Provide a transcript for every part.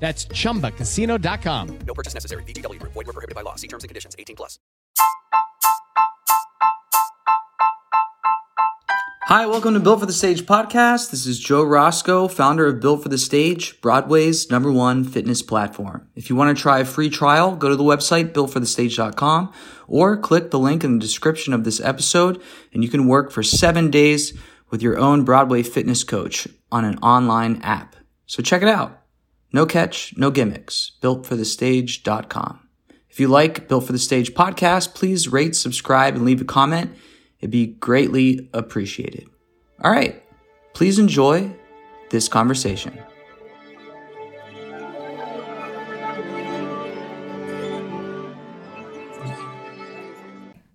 That's chumbacasino.com. No purchase necessary. VGW Group. Void were prohibited by law. See terms and conditions. 18 plus. Hi, welcome to Built for the Stage podcast. This is Joe Rosko, founder of Built for the Stage, Broadway's number one fitness platform. If you want to try a free trial, go to the website builtforthestage.com or click the link in the description of this episode and you can work for seven days with your own Broadway fitness coach on an online app. So check it out. No catch, no gimmicks. Builtforthestage.com. If you like Built for the Stage podcast, please rate, subscribe, and leave a comment. It'd be greatly appreciated. All right, please enjoy this conversation.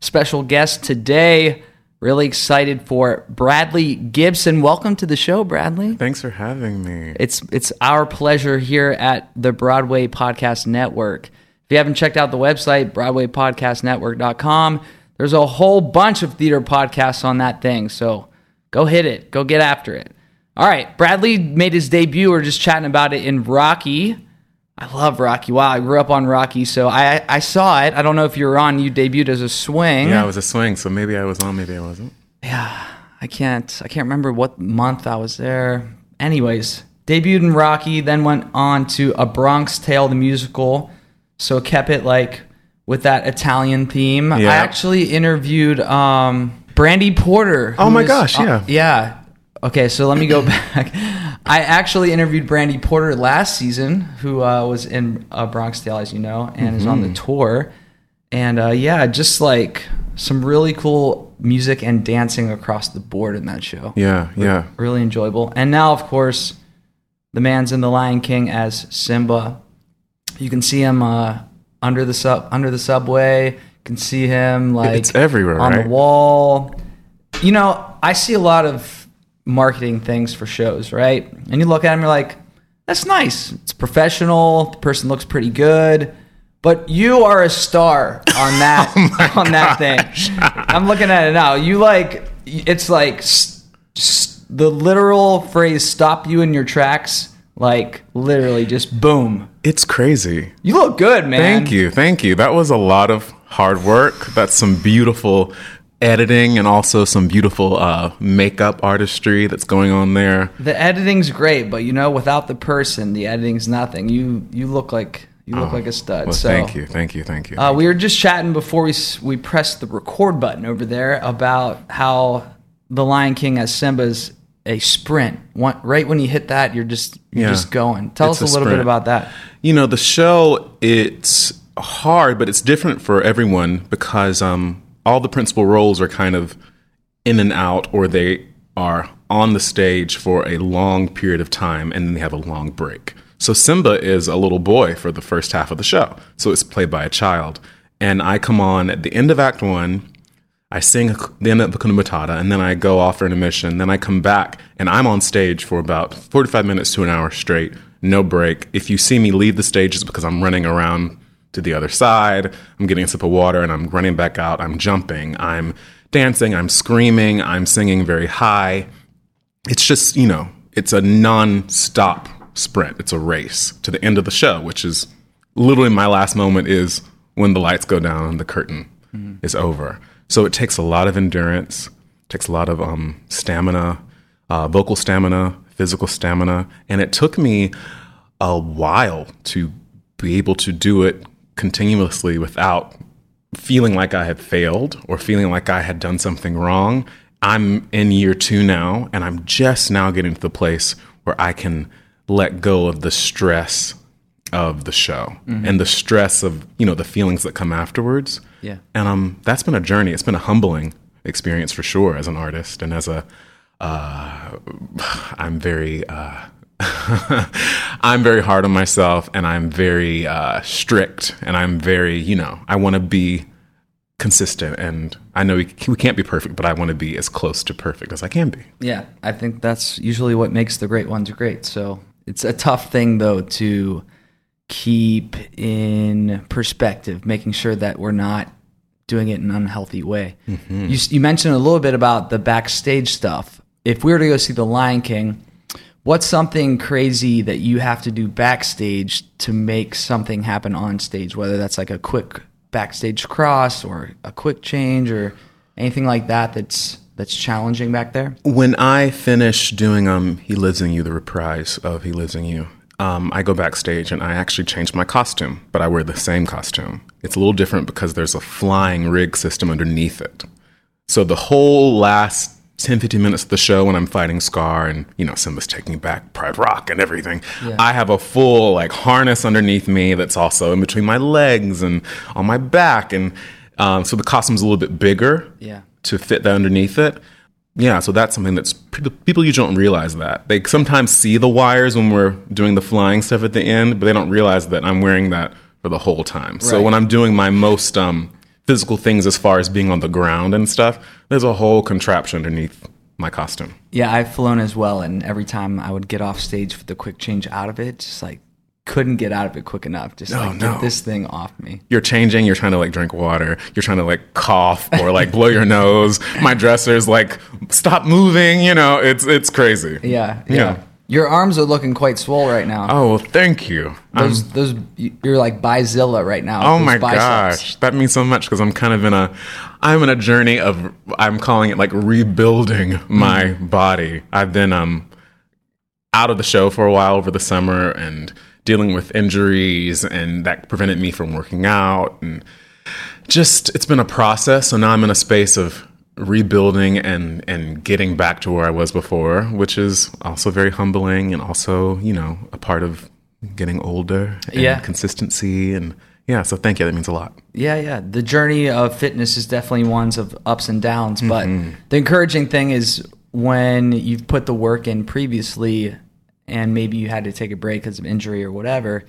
Special guest today. Really excited for Bradley Gibson. Welcome to the show, Bradley. Thanks for having me. It's it's our pleasure here at the Broadway Podcast Network. If you haven't checked out the website, BroadwayPodcastNetwork.com, there's a whole bunch of theater podcasts on that thing. So go hit it. Go get after it. All right. Bradley made his debut. We are just chatting about it in Rocky. I love Rocky. Wow, I grew up on Rocky, so I I saw it. I don't know if you were on. You debuted as a swing. Yeah, I was a swing, so maybe I was on, maybe I wasn't. Yeah, I can't I can't remember what month I was there. Anyways, debuted in Rocky, then went on to A Bronx Tale, the musical. So kept it like with that Italian theme. Yeah. I actually interviewed um, Brandy Porter. Oh my gosh, uh, yeah. Okay, so let me go back. I actually interviewed Brandy Porter last season, who uh, was in uh, Bronx Tale, as you know, and is on Mm-hmm. the tour. And uh, yeah, just like some really cool music and dancing across the board in that show. Yeah, yeah. Really enjoyable. And now, of course, the man's in The Lion King as Simba. You can see him uh, under the sub under the subway. You can see him like It's everywhere, on right? the wall. You know, I see a lot of marketing things for shows, right? And you look at them, you're like, that's nice. It's professional. The person looks pretty good. But you are a star on that Oh on that thing. I'm looking at it now. You like it's like s- s- the literal phrase "stop you in your tracks." Like literally, just boom. It's crazy. You look good, man. Thank you, thank you. That was a lot of hard work. That's some beautiful editing and also some beautiful uh, makeup artistry that's going on there. The editing's great, but you know, without the person, the editing's nothing. You you look like you look like a stud. Oh, Well, so thank you, thank you, thank you. Uh, we were just chatting before we we pressed the record button over there about how the Lion King as Simba's a sprint. One, right when you hit that, you're just you're Yeah. just going. Tell us a a little bit about that. You know, the show it's hard, but it's different for everyone because um, all the principal roles are kind of in and out, or they are on the stage for a long period of time, and then they have a long break. So Simba is a little boy for the first half of the show, so it's played by a child, and I come on at the end of Act One. I sing the end of Hakuna Matata, and then I go off for an intermission. Then I come back, and I'm on stage for about 45 minutes to an hour straight, no break. If you see me leave the stage, it's because I'm running around to the other side. I'm getting a sip of water, and I'm running back out. I'm jumping. I'm dancing. I'm screaming. I'm singing very high. It's just, you know, it's a non-stop sprint. It's a race to the end of the show, which is literally my last moment is when the lights go down and the curtain is over. So it takes a lot of endurance, takes a lot of um, stamina, uh, vocal stamina, physical stamina. And it took me a while to be able to do it continuously without feeling like I had failed or feeling like I had done something wrong. I'm in year two now, and I'm just now getting to the place where I can let go of the stress of the show and the stress of you know the feelings that come afterwards. Yeah. and um, that's been a journey. It's been a humbling experience for sure as an artist and as a. Uh, I'm very. Uh, I'm very hard on myself and I'm very uh, strict and I'm very, you know, I want to be consistent and I know we, we can't be perfect, but I want to be as close to perfect as I can be. Yeah, I think that's usually what makes the great ones great. So it's a tough thing though to keep in perspective, making sure that we're not doing it in an unhealthy way. Mm-hmm. You, you mentioned a little bit about the backstage stuff. If we were to go see The Lion King, what's something crazy that you have to do backstage to make something happen on stage? Whether that's like a quick backstage cross or a quick change or anything like that that's that's challenging back there. When I finish doing um He Lives in You, the reprise of He Lives in You, um, I go backstage and I actually change my costume, but I wear the same costume. It's a little different because there's a flying rig system underneath it. So the whole last 10, 15 minutes of the show when I'm fighting Scar and, you know, Simba's taking back Pride Rock and everything, I have a full like harness underneath me that's also in between my legs and on my back. And um, so the costume's a little bit bigger Yeah. to fit that underneath it. Yeah, so that's something that's people people usually don't realize that. They sometimes see the wires when we're doing the flying stuff at the end, but they don't realize that I'm wearing that for the whole time. So when I'm doing my most um, physical things as far as being on the ground and stuff, there's a whole contraption underneath my costume. Yeah, I've flown as well, and every time I would get off stage for the quick change out of it, just like couldn't get out of it quick enough. Just like no. get this thing off me. You're changing, you're trying to like drink water, you're trying to like cough or like blow your nose. My dresser's like stop moving, you know, it's it's crazy. Yeah, yeah. Yeah. Your arms are looking quite swole right now. Oh, well, thank you. Those, those, you're like Bizilla right now. Oh my biceps. gosh, that means so much because I'm kind of in a, I'm in a journey of, I'm calling it like rebuilding my Mm. body. I've been um, out of the show for a while over the summer and dealing with injuries, and that prevented me from working out, and just it's been a process. So now I'm in a space of rebuilding and and getting back to where I was before, which is also very humbling and also you know a part of getting older and Yeah. consistency and yeah. So thank you. That means a lot. Yeah, yeah. The journey of fitness is definitely ones of ups and downs, but Mm-hmm. the encouraging thing is when you've put the work in previously and maybe you had to take a break because of injury or whatever,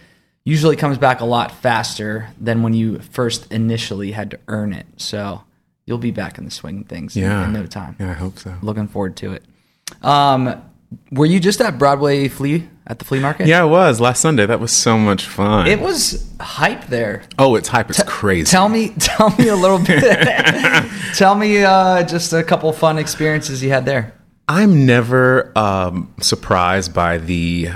usually comes back a lot faster than when you first initially had to earn it. So you'll be back in the swing of things in- Yeah. in, no time. Yeah, I hope so. Looking forward to it. Um, were you just at Broadway Flea at the flea market? Yeah, it was last Sunday. That was so much fun. It was hype there. oh, it's hype. It's crazy. Tell me, tell me a little bit. tell me uh, just a couple fun experiences you had there. I'm never um, surprised by the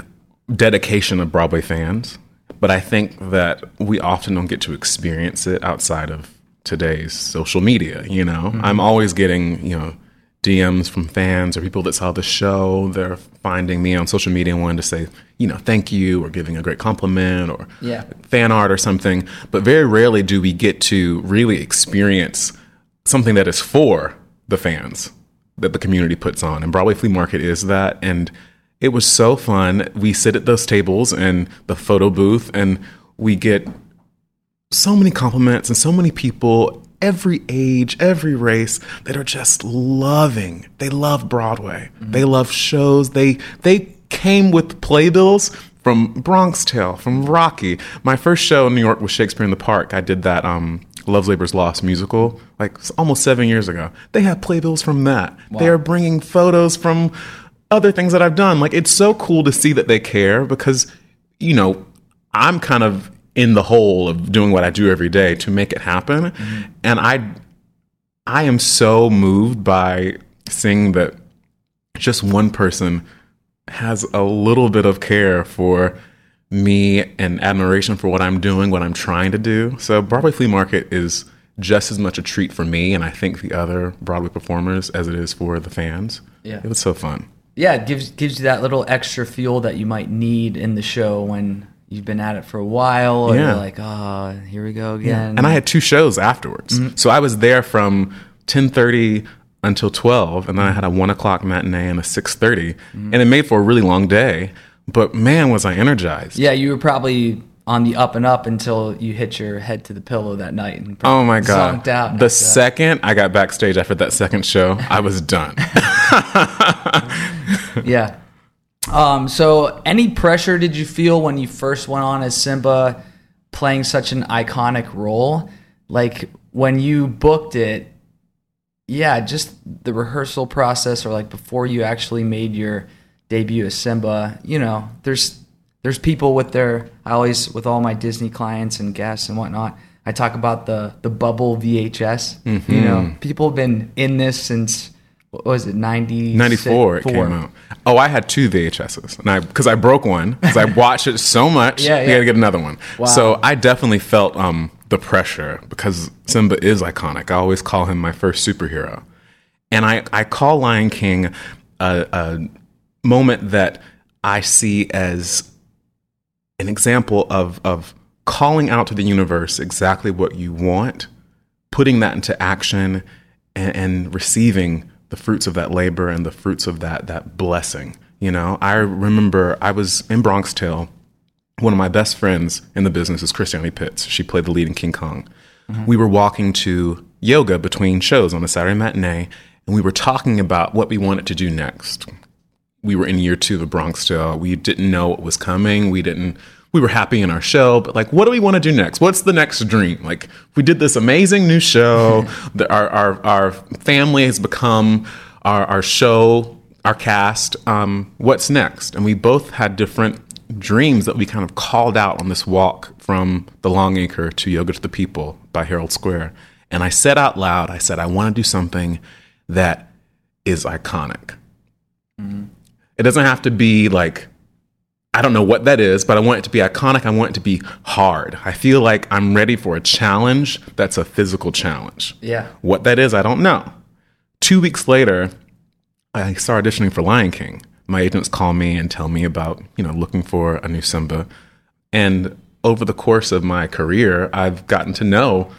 dedication of Broadway fans, but I think that we often don't get to experience it outside of today's social media. You know, mm-hmm. I'm always getting you know DMs from fans or people that saw the show. They're finding me on social media and wanting to say you know thank you or giving a great compliment or Yeah. fan art or something. But very rarely do we get to really experience something that is for the fans that the community puts on. And Broadway Flea Market is that. And it was so fun. We sit at those tables and the photo booth and we get so many compliments and so many people, every age, every race, that are just loving. They love Broadway. They love shows. They they came with playbills from Bronx Tale, from Rocky. My first show in New York was Shakespeare in the Park. I did that um Love's Labor's Lost musical like almost seven years ago. They have playbills from that. They are bringing photos from other things that I've done. Like it's so cool to see that they care because you know I'm kind of in the hole of doing what I do every day to make it happen, mm-hmm. and I I am so moved by seeing that just one person has a little bit of care for me and admiration for what I'm doing, what I'm trying to do. So Broadway Flea Market is just as much a treat for me and I think the other Broadway performers as it is for the fans. Yeah. It was so fun. yeah, it gives gives you that little extra fuel that you might need in the show when you've been at it for a while, or Yeah. you're like, oh, here we go again. and I had two shows afterwards. Mm-hmm. So I was there from ten thirty until twelve, and then I had a one o'clock matinee and a six mm-hmm. and it made for a really long day. But man, was I energized! yeah, you were probably on the up and up until you hit your head to the pillow that night. And Oh my god! out. the second I got backstage after that second show, I was done. yeah. Um, so, any pressure did you feel when you first went on as Simba, playing such an iconic role? Like when you booked it, yeah, just the rehearsal process, or like before you actually made your debut as Simba. You know, there's there's people with their. I always with all my Disney clients and guests and whatnot. I talk about the the bubble VHS. You know, people have been in this since what was it 90 94 it came out. Oh, I had two VHSs, and I because I broke one because I watched it so much. Yeah, yeah. got to get another one. Wow. So I definitely felt um, the pressure because Simba is iconic. I always call him my first superhero, and I I call Lion King a, a moment that I see as an example of of calling out to the universe exactly what you want, putting that into action, and, and receiving the fruits of that labor and the fruits of that that blessing. You know, I remember I was in Bronx Tale. One of my best friends in the business is Christiani Pitts. She played the lead in King Kong. Mm-hmm. We were walking to yoga between shows on a Saturday matinee, and we were talking about what we wanted to do next we were in year two of Bronx still. We didn't know what was coming. We didn't. We were happy in our show, but like, what do we want to do next? What's the next dream? Like, we did this amazing new show. the, our our our family has become our our show, our cast. Um, what's next? And we both had different dreams that we kind of called out on this walk from the Longacre to Yoga to the People by Herald Square. And I said out loud, I said, I want to do something that is iconic. It doesn't have to be like, I don't know what that is, but I want it to be iconic. I want it to be hard. I feel like I'm ready for a challenge that's a physical challenge. Yeah. What that is, I don't know. Two weeks later, I start auditioning for Lion King. My agents call me and tell me about, you know, looking for a new Simba. And over the course of my career, I've gotten to know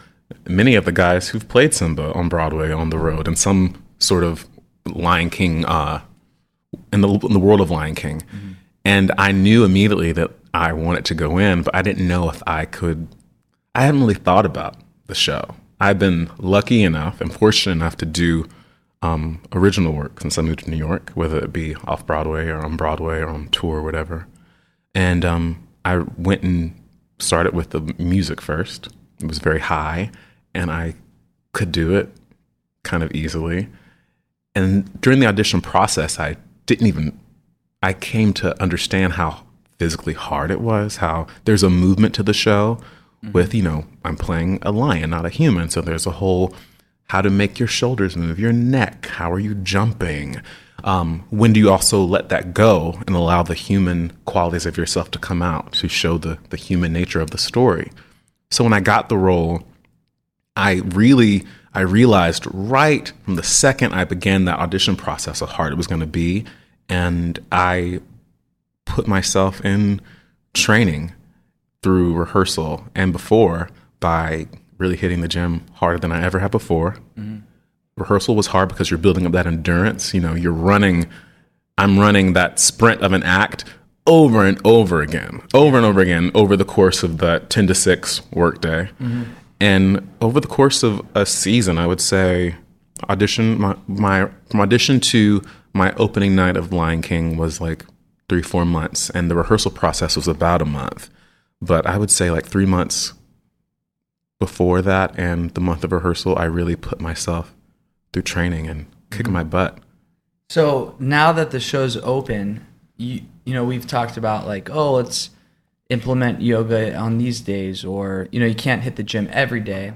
many of the guys who've played Simba on Broadway, on the road, and some sort of Lion King, uh, in the in the world of Lion King. And I knew immediately that I wanted to go in, but I didn't know if I could. I hadn't really thought about the show. I've been lucky enough and fortunate enough to do um, original work since I moved to New York, whether it be off Broadway or on Broadway or on tour or whatever. And um, I went and started with the music first. It was very high, and I could do it kind of easily. And during the audition process, I didn't even, I came to understand how physically hard it was, how there's a movement to the show with, you know, I'm playing a lion, not a human. So there's a whole how to make your shoulders move, your neck, how are you jumping? Um, when do you also let that go and allow the human qualities of yourself to come out to show the, the human nature of the story? So when I got the role, I really I realized right from the second I began that audition process how hard it was going to be, and I put myself in training through rehearsal and before by really hitting the gym harder than I ever had before. Mm-hmm. Rehearsal was hard because you're building up that endurance. You know, you're running. I'm running that sprint of an act over and over again, over and over again over the course of that 10 to 6 workday. Mm-hmm. And over the course of a season, I would say audition my, my from audition to my opening night of Lion King was like three, four months. And the rehearsal process was about a month. But I would say like three months before that and the month of rehearsal, I really put myself through training and kicking mm-hmm. my butt. So now that the show's open, you you know we've talked about like oh let's implement yoga on these days or you know you can't hit the gym every day.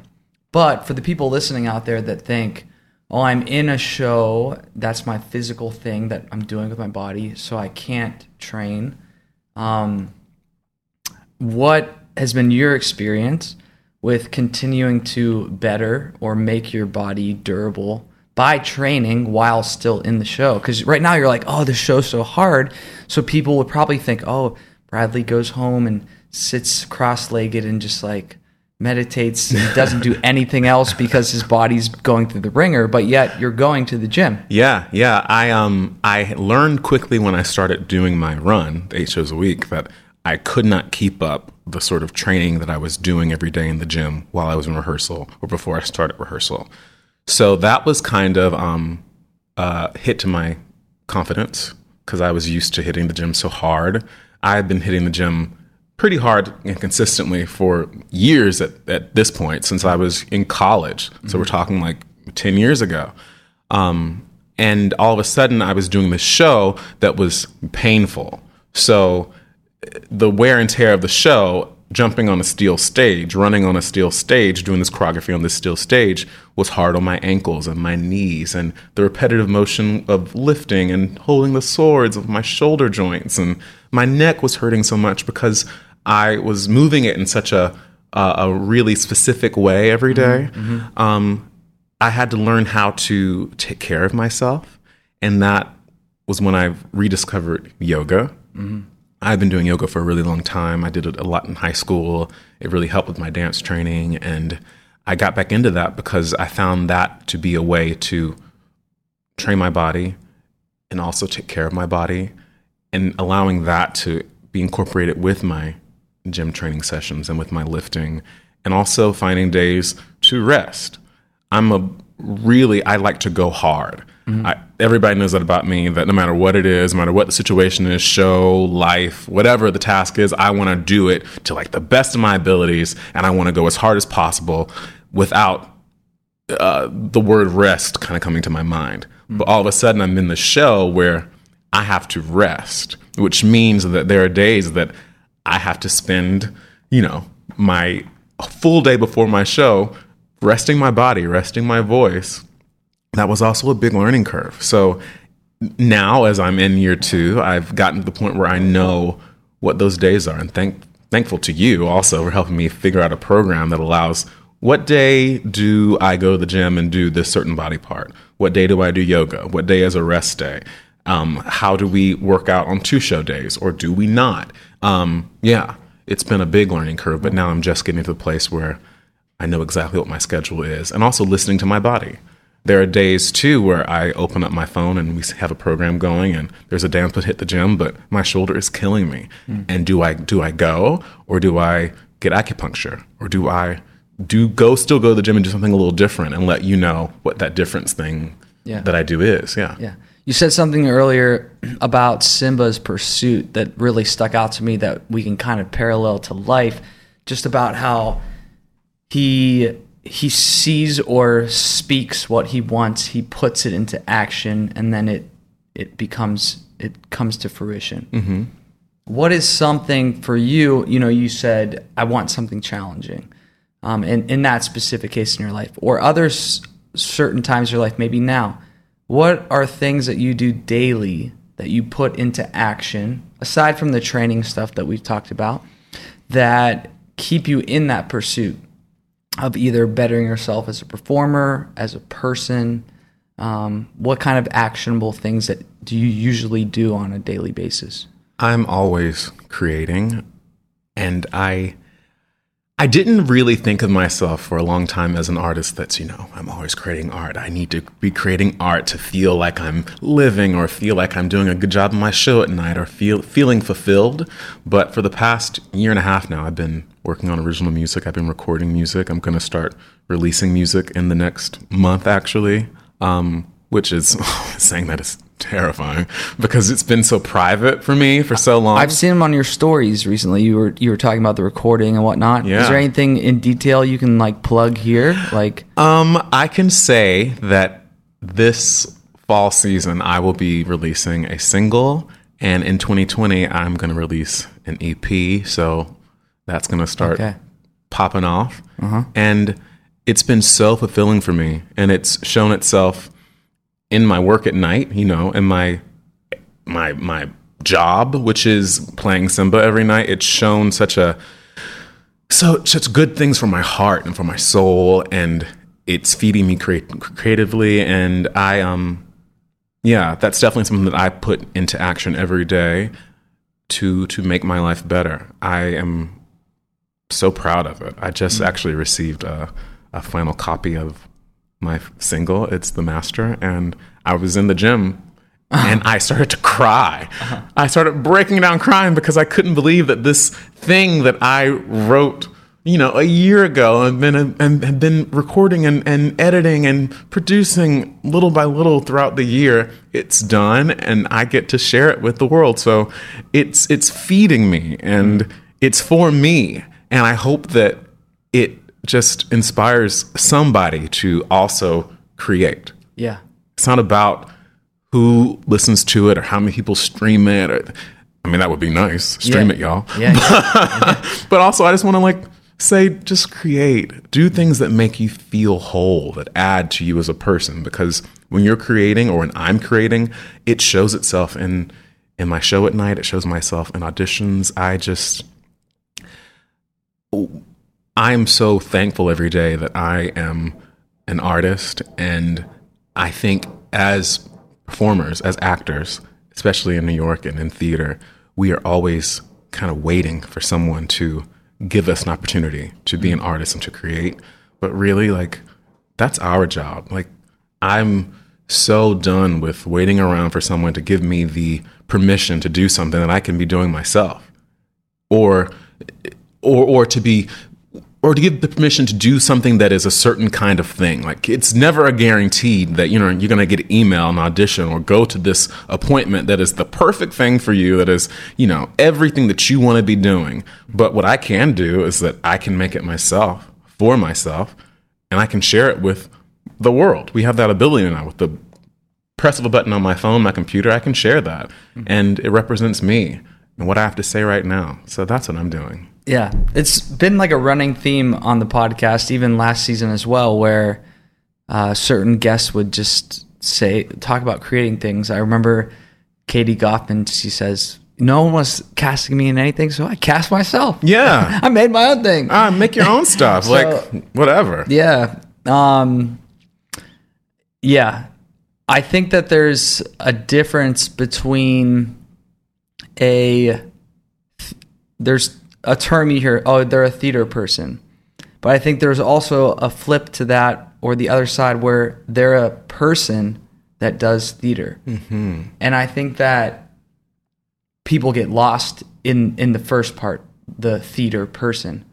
But for the people listening out there that think oh I'm in a show that's my physical thing that I'm doing with my body so I can't train. Um, what has been your experience with continuing to better or make your body durable by training while still in the show? Because right now you're like, oh, the show's so hard. So people would probably think, oh, Bradley goes home and sits cross legged and just like meditates doesn't do anything else because his body's going through the ringer, but yet you're going to the gym. Yeah, yeah. I um I learned quickly when I started doing my run, eight shows a week, that I could not keep up the sort of training that I was doing every day in the gym while I was in rehearsal or before I started rehearsal. So that was kind of um a hit to my confidence because I was used to hitting the gym so hard. I had been hitting the gym pretty hard and consistently for years at, at this point since I was in college. So we're talking like 10 years ago. Um, and all of a sudden, I was doing this show that was painful. So the wear and tear of the show, jumping on a steel stage, running on a steel stage, doing this choreography on this steel stage was hard on my ankles and my knees, and the repetitive motion of lifting and holding the swords of my shoulder joints, and my neck was hurting so much because I was moving it in such a a, a really specific way every mm-hmm. day. Mm-hmm. Um, I had to learn how to take care of myself, and that was when I rediscovered yoga. Mm-hmm. I've been doing yoga for a really long time. I did it a lot in high school. It really helped with my dance training. And I got back into that because I found that to be a way to train my body and also take care of my body and allowing that to be incorporated with my gym training sessions and with my lifting and also finding days to rest. I'm a really I like to go hard. I, everybody knows that about me. That no matter what it is, no matter what the situation is, show, life, whatever the task is, I want to do it to like the best of my abilities, and I want to go as hard as possible without uh, the word rest kind of coming to my mind. But all of a sudden, I'm in the show where I have to rest, which means that there are days that I have to spend, you know, my full day before my show resting my body, resting my voice. That was also a big learning curve. So now, as I'm in year two, I've gotten to the point where I know what those days are, and thank thankful to you also for helping me figure out a program that allows what day do I go to the gym and do this certain body part? What day do I do yoga? What day is a rest day? Um, how do we work out on two show days or do we not? Um, yeah, it's been a big learning curve, but now I'm just getting to the place where I know exactly what my schedule is and also listening to my body. There are days too where I open up my phone and we have a program going and there's a dance that hit the gym, but my shoulder is killing me. And do I do I go or do I get acupuncture or do I do go still go to the gym and do something a little different and let you know what that difference thing Yeah. that I do is? Yeah. Yeah. You said something earlier about Simba's pursuit that really stuck out to me that we can kind of parallel to life, just about how he he sees or speaks what he wants, he puts it into action, and then it it becomes it comes to fruition. Mm-hmm. What is something for you? You know, you said I want something challenging, um, in in that specific case in your life, or other s- certain times in your life, maybe now. What are things that you do daily that you put into action aside from the training stuff that we've talked about that keep you in that pursuit of either bettering yourself as a performer, as a person? Um, what kind of actionable things that do you usually do on a daily basis? I'm always creating and I I didn't really think of myself for a long time as an artist that's, you know, I'm always creating art. I need to be creating art to feel like I'm living or feel like I'm doing a good job on my show at night or feel feeling fulfilled. But for the past year and a half now, I've been working on original music. I've been recording music. I'm going to start releasing music in the next month actually. Um, which is saying that is terrifying because it's been so private for me for so long. I've seen them on your stories recently. You were you were talking about the recording and whatnot. Yeah. Is there anything in detail you can like plug here? Like Um, I can say that this fall season I will be releasing a single, and in 2020 I'm going to release an EP. So that's going to start Okay. popping off, and it's been so fulfilling for me, and it's shown itself in my work at night. You know, in my my my job, which is playing Simba every night. It's shown such a so such good things for my heart and for my soul and it's feeding me creat- creatively, and I um, yeah, that's definitely something that I put into action every day to to make my life better. I am so proud of it. I just actually received a, a final copy of my single. It's the master, and I was in the gym. And I started to cry. Uh-huh. I started breaking down crying because I couldn't believe that this thing that I wrote, you know, a year ago and been and had been recording and, and editing and producing little by little throughout the year, it's done and I get to share it with the world. So it's it's feeding me and mm-hmm. it's for me. And I hope that it just inspires somebody to also create. Yeah. It's not about who listens to it or how many people stream it. Or, I mean, that would be nice. Stream Yeah. it, y'all. Yeah. But also, I just want to like say, just create, do things that make you feel whole, that add to you as a person. Because when you're creating or when I'm creating, it shows itself in in my show at night. It shows myself in auditions. I just, I'm so thankful every day that I am an artist, and I think as performers, as actors, especially in New York and in theater, we are always kind of waiting for someone to give us an opportunity to be an artist and to create. But really, like, that's our job. Like, I'm so done with waiting around for someone to give me the permission to do something that I can be doing myself or or or to be or to give the permission to do something that is a certain kind of thing. Like it's never a guaranteed that you know you're going to get an email, an audition, or go to this appointment that is the perfect thing for you. That is you know everything that you want to be doing. But what I can do is that I can make it myself for myself, and I can share it with the world. We have that ability now with the press of a button on my phone, my computer. I can share that, mm-hmm. and it represents me and what I have to say right now. So that's what I'm doing. Yeah, it's been like a running theme on the podcast, even last season as well, where uh, certain guests would just say, talk about creating things. I remember Katie Goffman, she says, No one was casting me in anything, so I cast myself. Yeah. I made my own thing. Ah, make your own stuff. like whatever. Yeah. Um, yeah. I think that there's a difference between a there's a term you hear, oh, they're a theater person. But I think there's also a flip to that or the other side where they're a person that does theater. Mm-hmm. And I think that people get lost in in the first part, the theater person.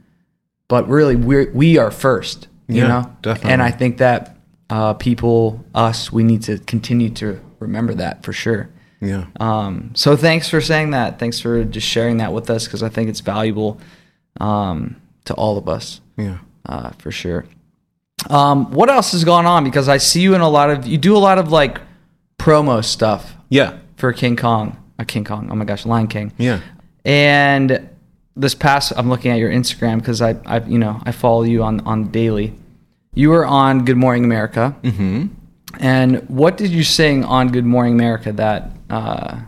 But really we're, we are first, you Yeah, know? definitely. And I think that uh, people, us, we need to continue to remember that for sure. Yeah. Um, so thanks for saying that. Thanks for just sharing that with us because I think it's valuable um, to all of us Yeah. uh, for sure. Um, what else has gone on? Because I see you in a lot of you do a lot of like promo stuff Yeah. for King Kong, uh, King Kong. Oh my gosh, Lion King. Yeah. And this past, I'm looking at your Instagram because I, I, you know, I follow you on on daily. You were on Good Morning America. Mm-hmm. And what did you sing on Good Morning America that uh,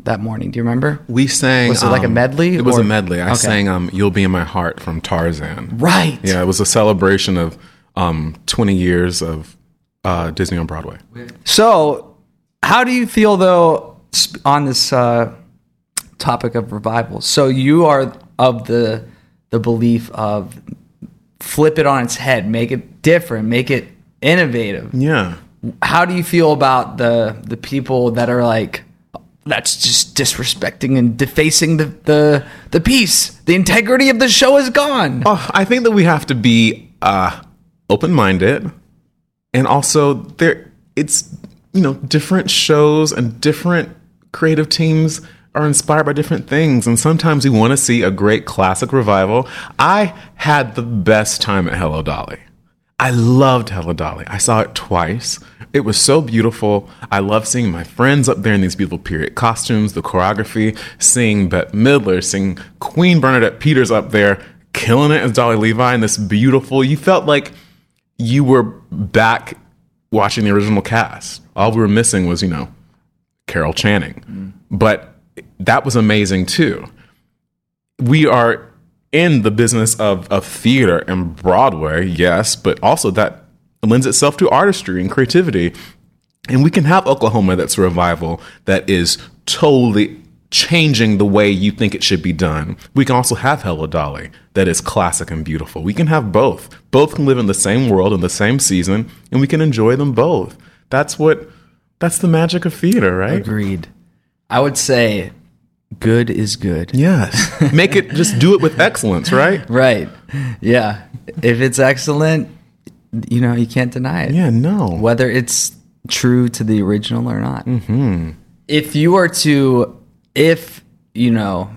that morning? Do you remember? We sang. Was it like a um, medley, It was or- a medley. I Okay. sang um, "You'll Be in My Heart" from Tarzan. Right. Yeah, it was a celebration of um, 20 years of uh, Disney on Broadway. So, how do you feel though on this uh, topic of revival? So you are of the the belief of flip it on its head, make it different, make it innovative. Yeah. How do you feel about the the people that are like that's just disrespecting and defacing the the the piece? The integrity of the show is gone. Oh, I think that we have to be uh, open-minded, and also there. It's you know different shows and different creative teams are inspired by different things, and sometimes we want to see a great classic revival. I had the best time at Hello Dolly. I loved Hello Dolly. I saw it twice. It was so beautiful. I love seeing my friends up there in these beautiful period costumes, the choreography, seeing Bette Midler, seeing Queen Bernadette Peters up there killing it as Dolly Levi in this beautiful. You felt like you were back watching the original cast. All we were missing was, you know, Carol Channing. Mm. But that was amazing too. We are in the business of, of theater and Broadway, yes, but also that lends itself to artistry and creativity. And we can have Oklahoma that's revival that is totally changing the way you think it should be done. We can also have Hello Dolly that is classic and beautiful. We can have both. Both can live in the same world in the same season, and we can enjoy them both. That's what that's the magic of theater, right? Agreed. I would say good is good. Yes. Make it just do it with excellence, right? Right. Yeah. If it's excellent, you know, you can't deny it. Yeah, no. Whether it's true to the original or not. Mm-hmm. If you were to, if, you know,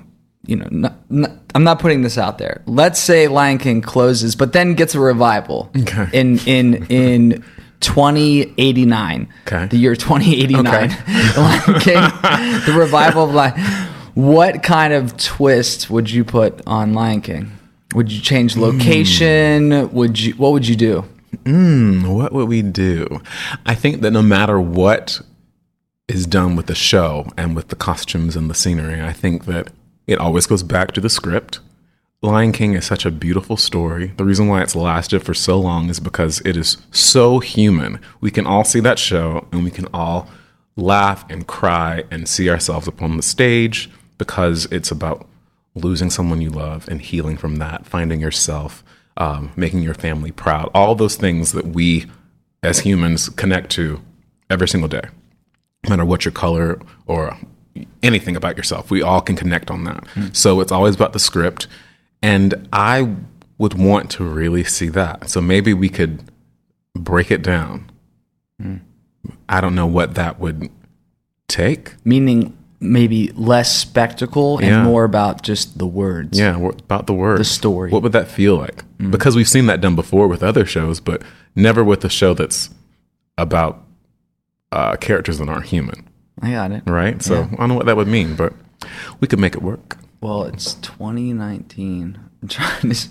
you know, not, not, I'm not putting this out there. Let's say Lion King closes, but then gets a revival Okay. in in in 2089. Okay. The year 2089. Okay. the Lion King, the revival of Lion. What kind of twist would you put on Lion King? Would you change Hmm. location? Would you? What would you do? What would we do? I think that no matter what is done with the show and with the costumes and the scenery, I think that it always goes back to the script. Lion King is such a beautiful story. The reason why it's lasted for so long is because it is so human. We can all see that show and we can all laugh and cry and see ourselves upon the stage because it's about losing someone you love and healing from that, finding yourself, um, making your family proud. All those things that we as humans connect to every single day no matter what your color or anything about yourself. We all can connect on that. So it's always about the script. And I would want to really see that. So maybe we could break it down. I don't know what that would take. Meaning maybe less spectacle and Yeah. more about just the words. Yeah, about the words. The story. What would that feel like? Because we've seen that done before with other shows, but never with a show that's about uh, characters that aren't human, I got it. right? So I don't know what that would mean, but we could make it work. Well, it's 2019. I'm trying to.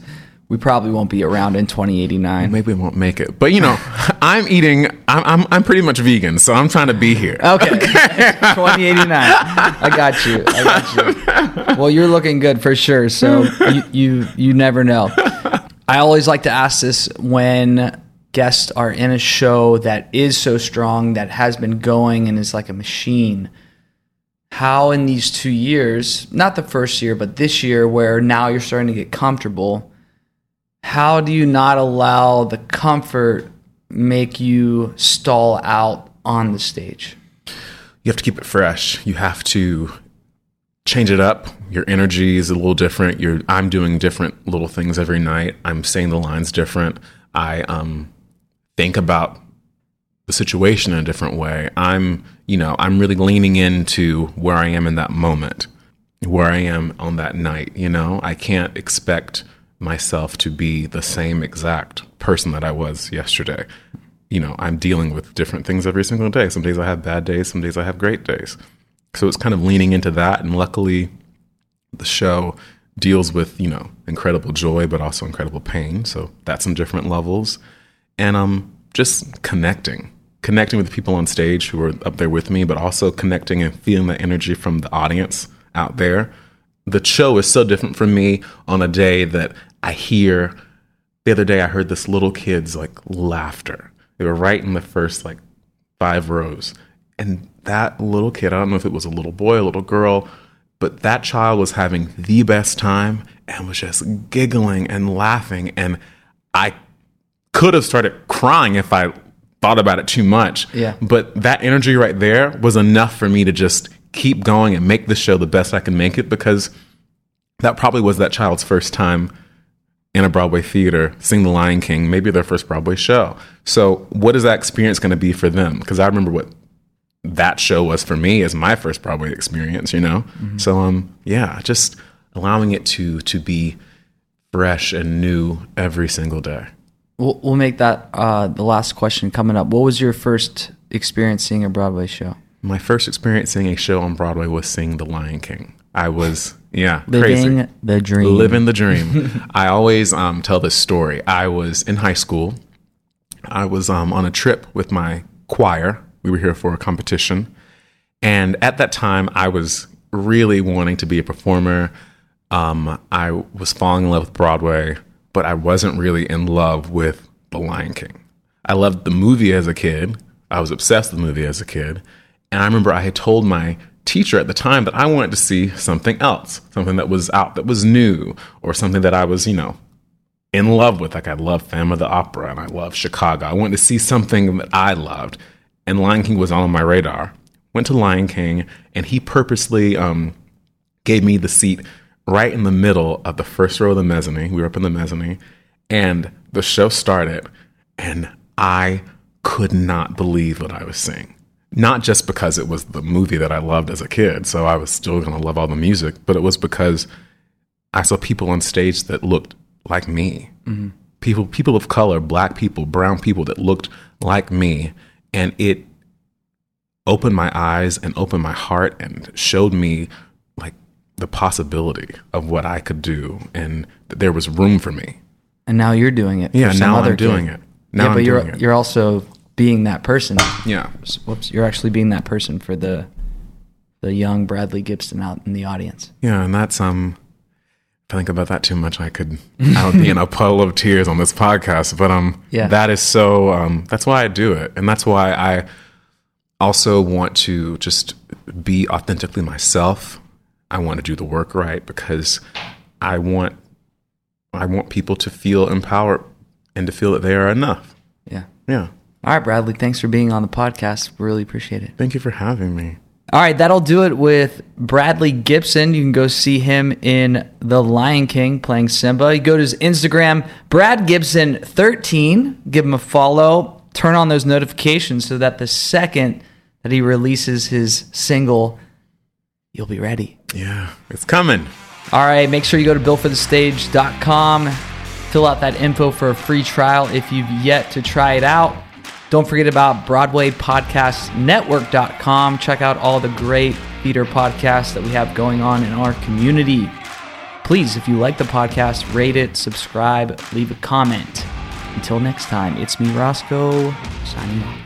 We probably won't be around in 2089. Maybe we won't make it, but you know, I'm eating. I'm, I'm I'm pretty much vegan, so I'm trying to be here. Okay. 2089. I got you. I got you. Well, you're looking good for sure. So you you, you never know. I always like to ask this when guests are in a show that is so strong that has been going and is like a machine. How in these two years, not the first year, but this year, where now you're starting to get comfortable, how do you not allow the comfort make you stall out on the stage? you have to keep it fresh. You have to change it up. Your energy is a little different. You're I'm doing different little things every night. I'm saying the lines different. I um think about the situation in a different way. I'm, you know, I'm really leaning into where I am in that moment, where I am on that night, you know? I can't expect myself to be the same exact person that I was yesterday. You know, I'm dealing with different things every single day. Some days I have bad days, some days I have great days. So it's kind of leaning into that and luckily the show deals with, you know, incredible joy but also incredible pain. So that's on different levels. And um just connecting. Connecting with the people on stage who are up there with me, but also connecting and feeling the energy from the audience out there. The show is so different from me on a day that I hear the other day I heard this little kid's like laughter. They were right in the first like five rows. And that little kid, I don't know if it was a little boy, a little girl, but that child was having the best time and was just giggling and laughing. And I could have started crying if I thought about it too much. Yeah. But that energy right there was enough for me to just keep going and make the show the best I can make it because that probably was that child's first time in a Broadway theater seeing The Lion King, maybe their first Broadway show. So, what is that experience going to be for them? Because I remember what that show was for me as my first Broadway experience, you know? So, um, yeah, just allowing it to to be fresh and new every single day. We'll, we'll make that uh, the last question coming up. What was your first experience seeing a Broadway show? My first experience seeing a show on Broadway was seeing The Lion King. I was, yeah, crazy. Living crazy. the dream. Living the dream. I always um, tell this story. I was in high school. I was um, on a trip with my choir. We were here for a competition. And at that time, I was really wanting to be a performer. Um, I was falling in love with Broadway, but I wasn't really in love with The Lion King. I loved the movie as a kid. I was obsessed with the movie as a kid. And I remember I had told my teacher at the time that I wanted to see something else, something that was out, that was new, or something that I was, you know, in love with. Like I love Phantom of the Opera and I love Chicago. I wanted to see something that I loved. And Lion King was on my radar. Went to Lion King and he purposely um, gave me the seat right in the middle of the first row of the mezzanine. We were up in the mezzanine and the show started and I could not believe what I was seeing. Not just because it was the movie that I loved as a kid, so I was still going to love all the music, but it was because I saw people on stage that looked like me. Mm-hmm. People people of color, black people, brown people that looked like me and it opened my eyes and opened my heart and showed me like the possibility of what I could do and that there was room for me. And now you're doing it. Yeah, now I'm doing kid. it. Now yeah, I'm but you're doing it. you're also being that person. Yeah. Whoops, you're actually being that person for the the young Bradley Gibson out in the audience. Yeah, and that's um if I think about that too much I could I would be in a puddle of tears on this podcast. But um Yeah. that is so um that's why I do it. And that's why I also want to just be authentically myself. I want to do the work right because I want I want people to feel empowered and to feel that they are enough. Yeah. Yeah. All right, Bradley. Thanks for being on the podcast. Really appreciate it. Thank you for having me. All right, that'll do it with Bradley Gibson. You can go see him in The Lion King playing Simba. You go to his Instagram, Brad Gibson13. Give him a follow. Turn on those notifications so that the second that he releases his single, you'll be ready. Yeah, it's coming. All right, make sure you go to builtforthestage.com. Fill out that info for a free trial if you've yet to try it out. Don't forget about BroadwayPodcastNetwork.com. Check out all the great theater podcasts that we have going on in our community. Please, if you like the podcast, rate it, subscribe, leave a comment. Until next time, it's me, Rosko, signing off.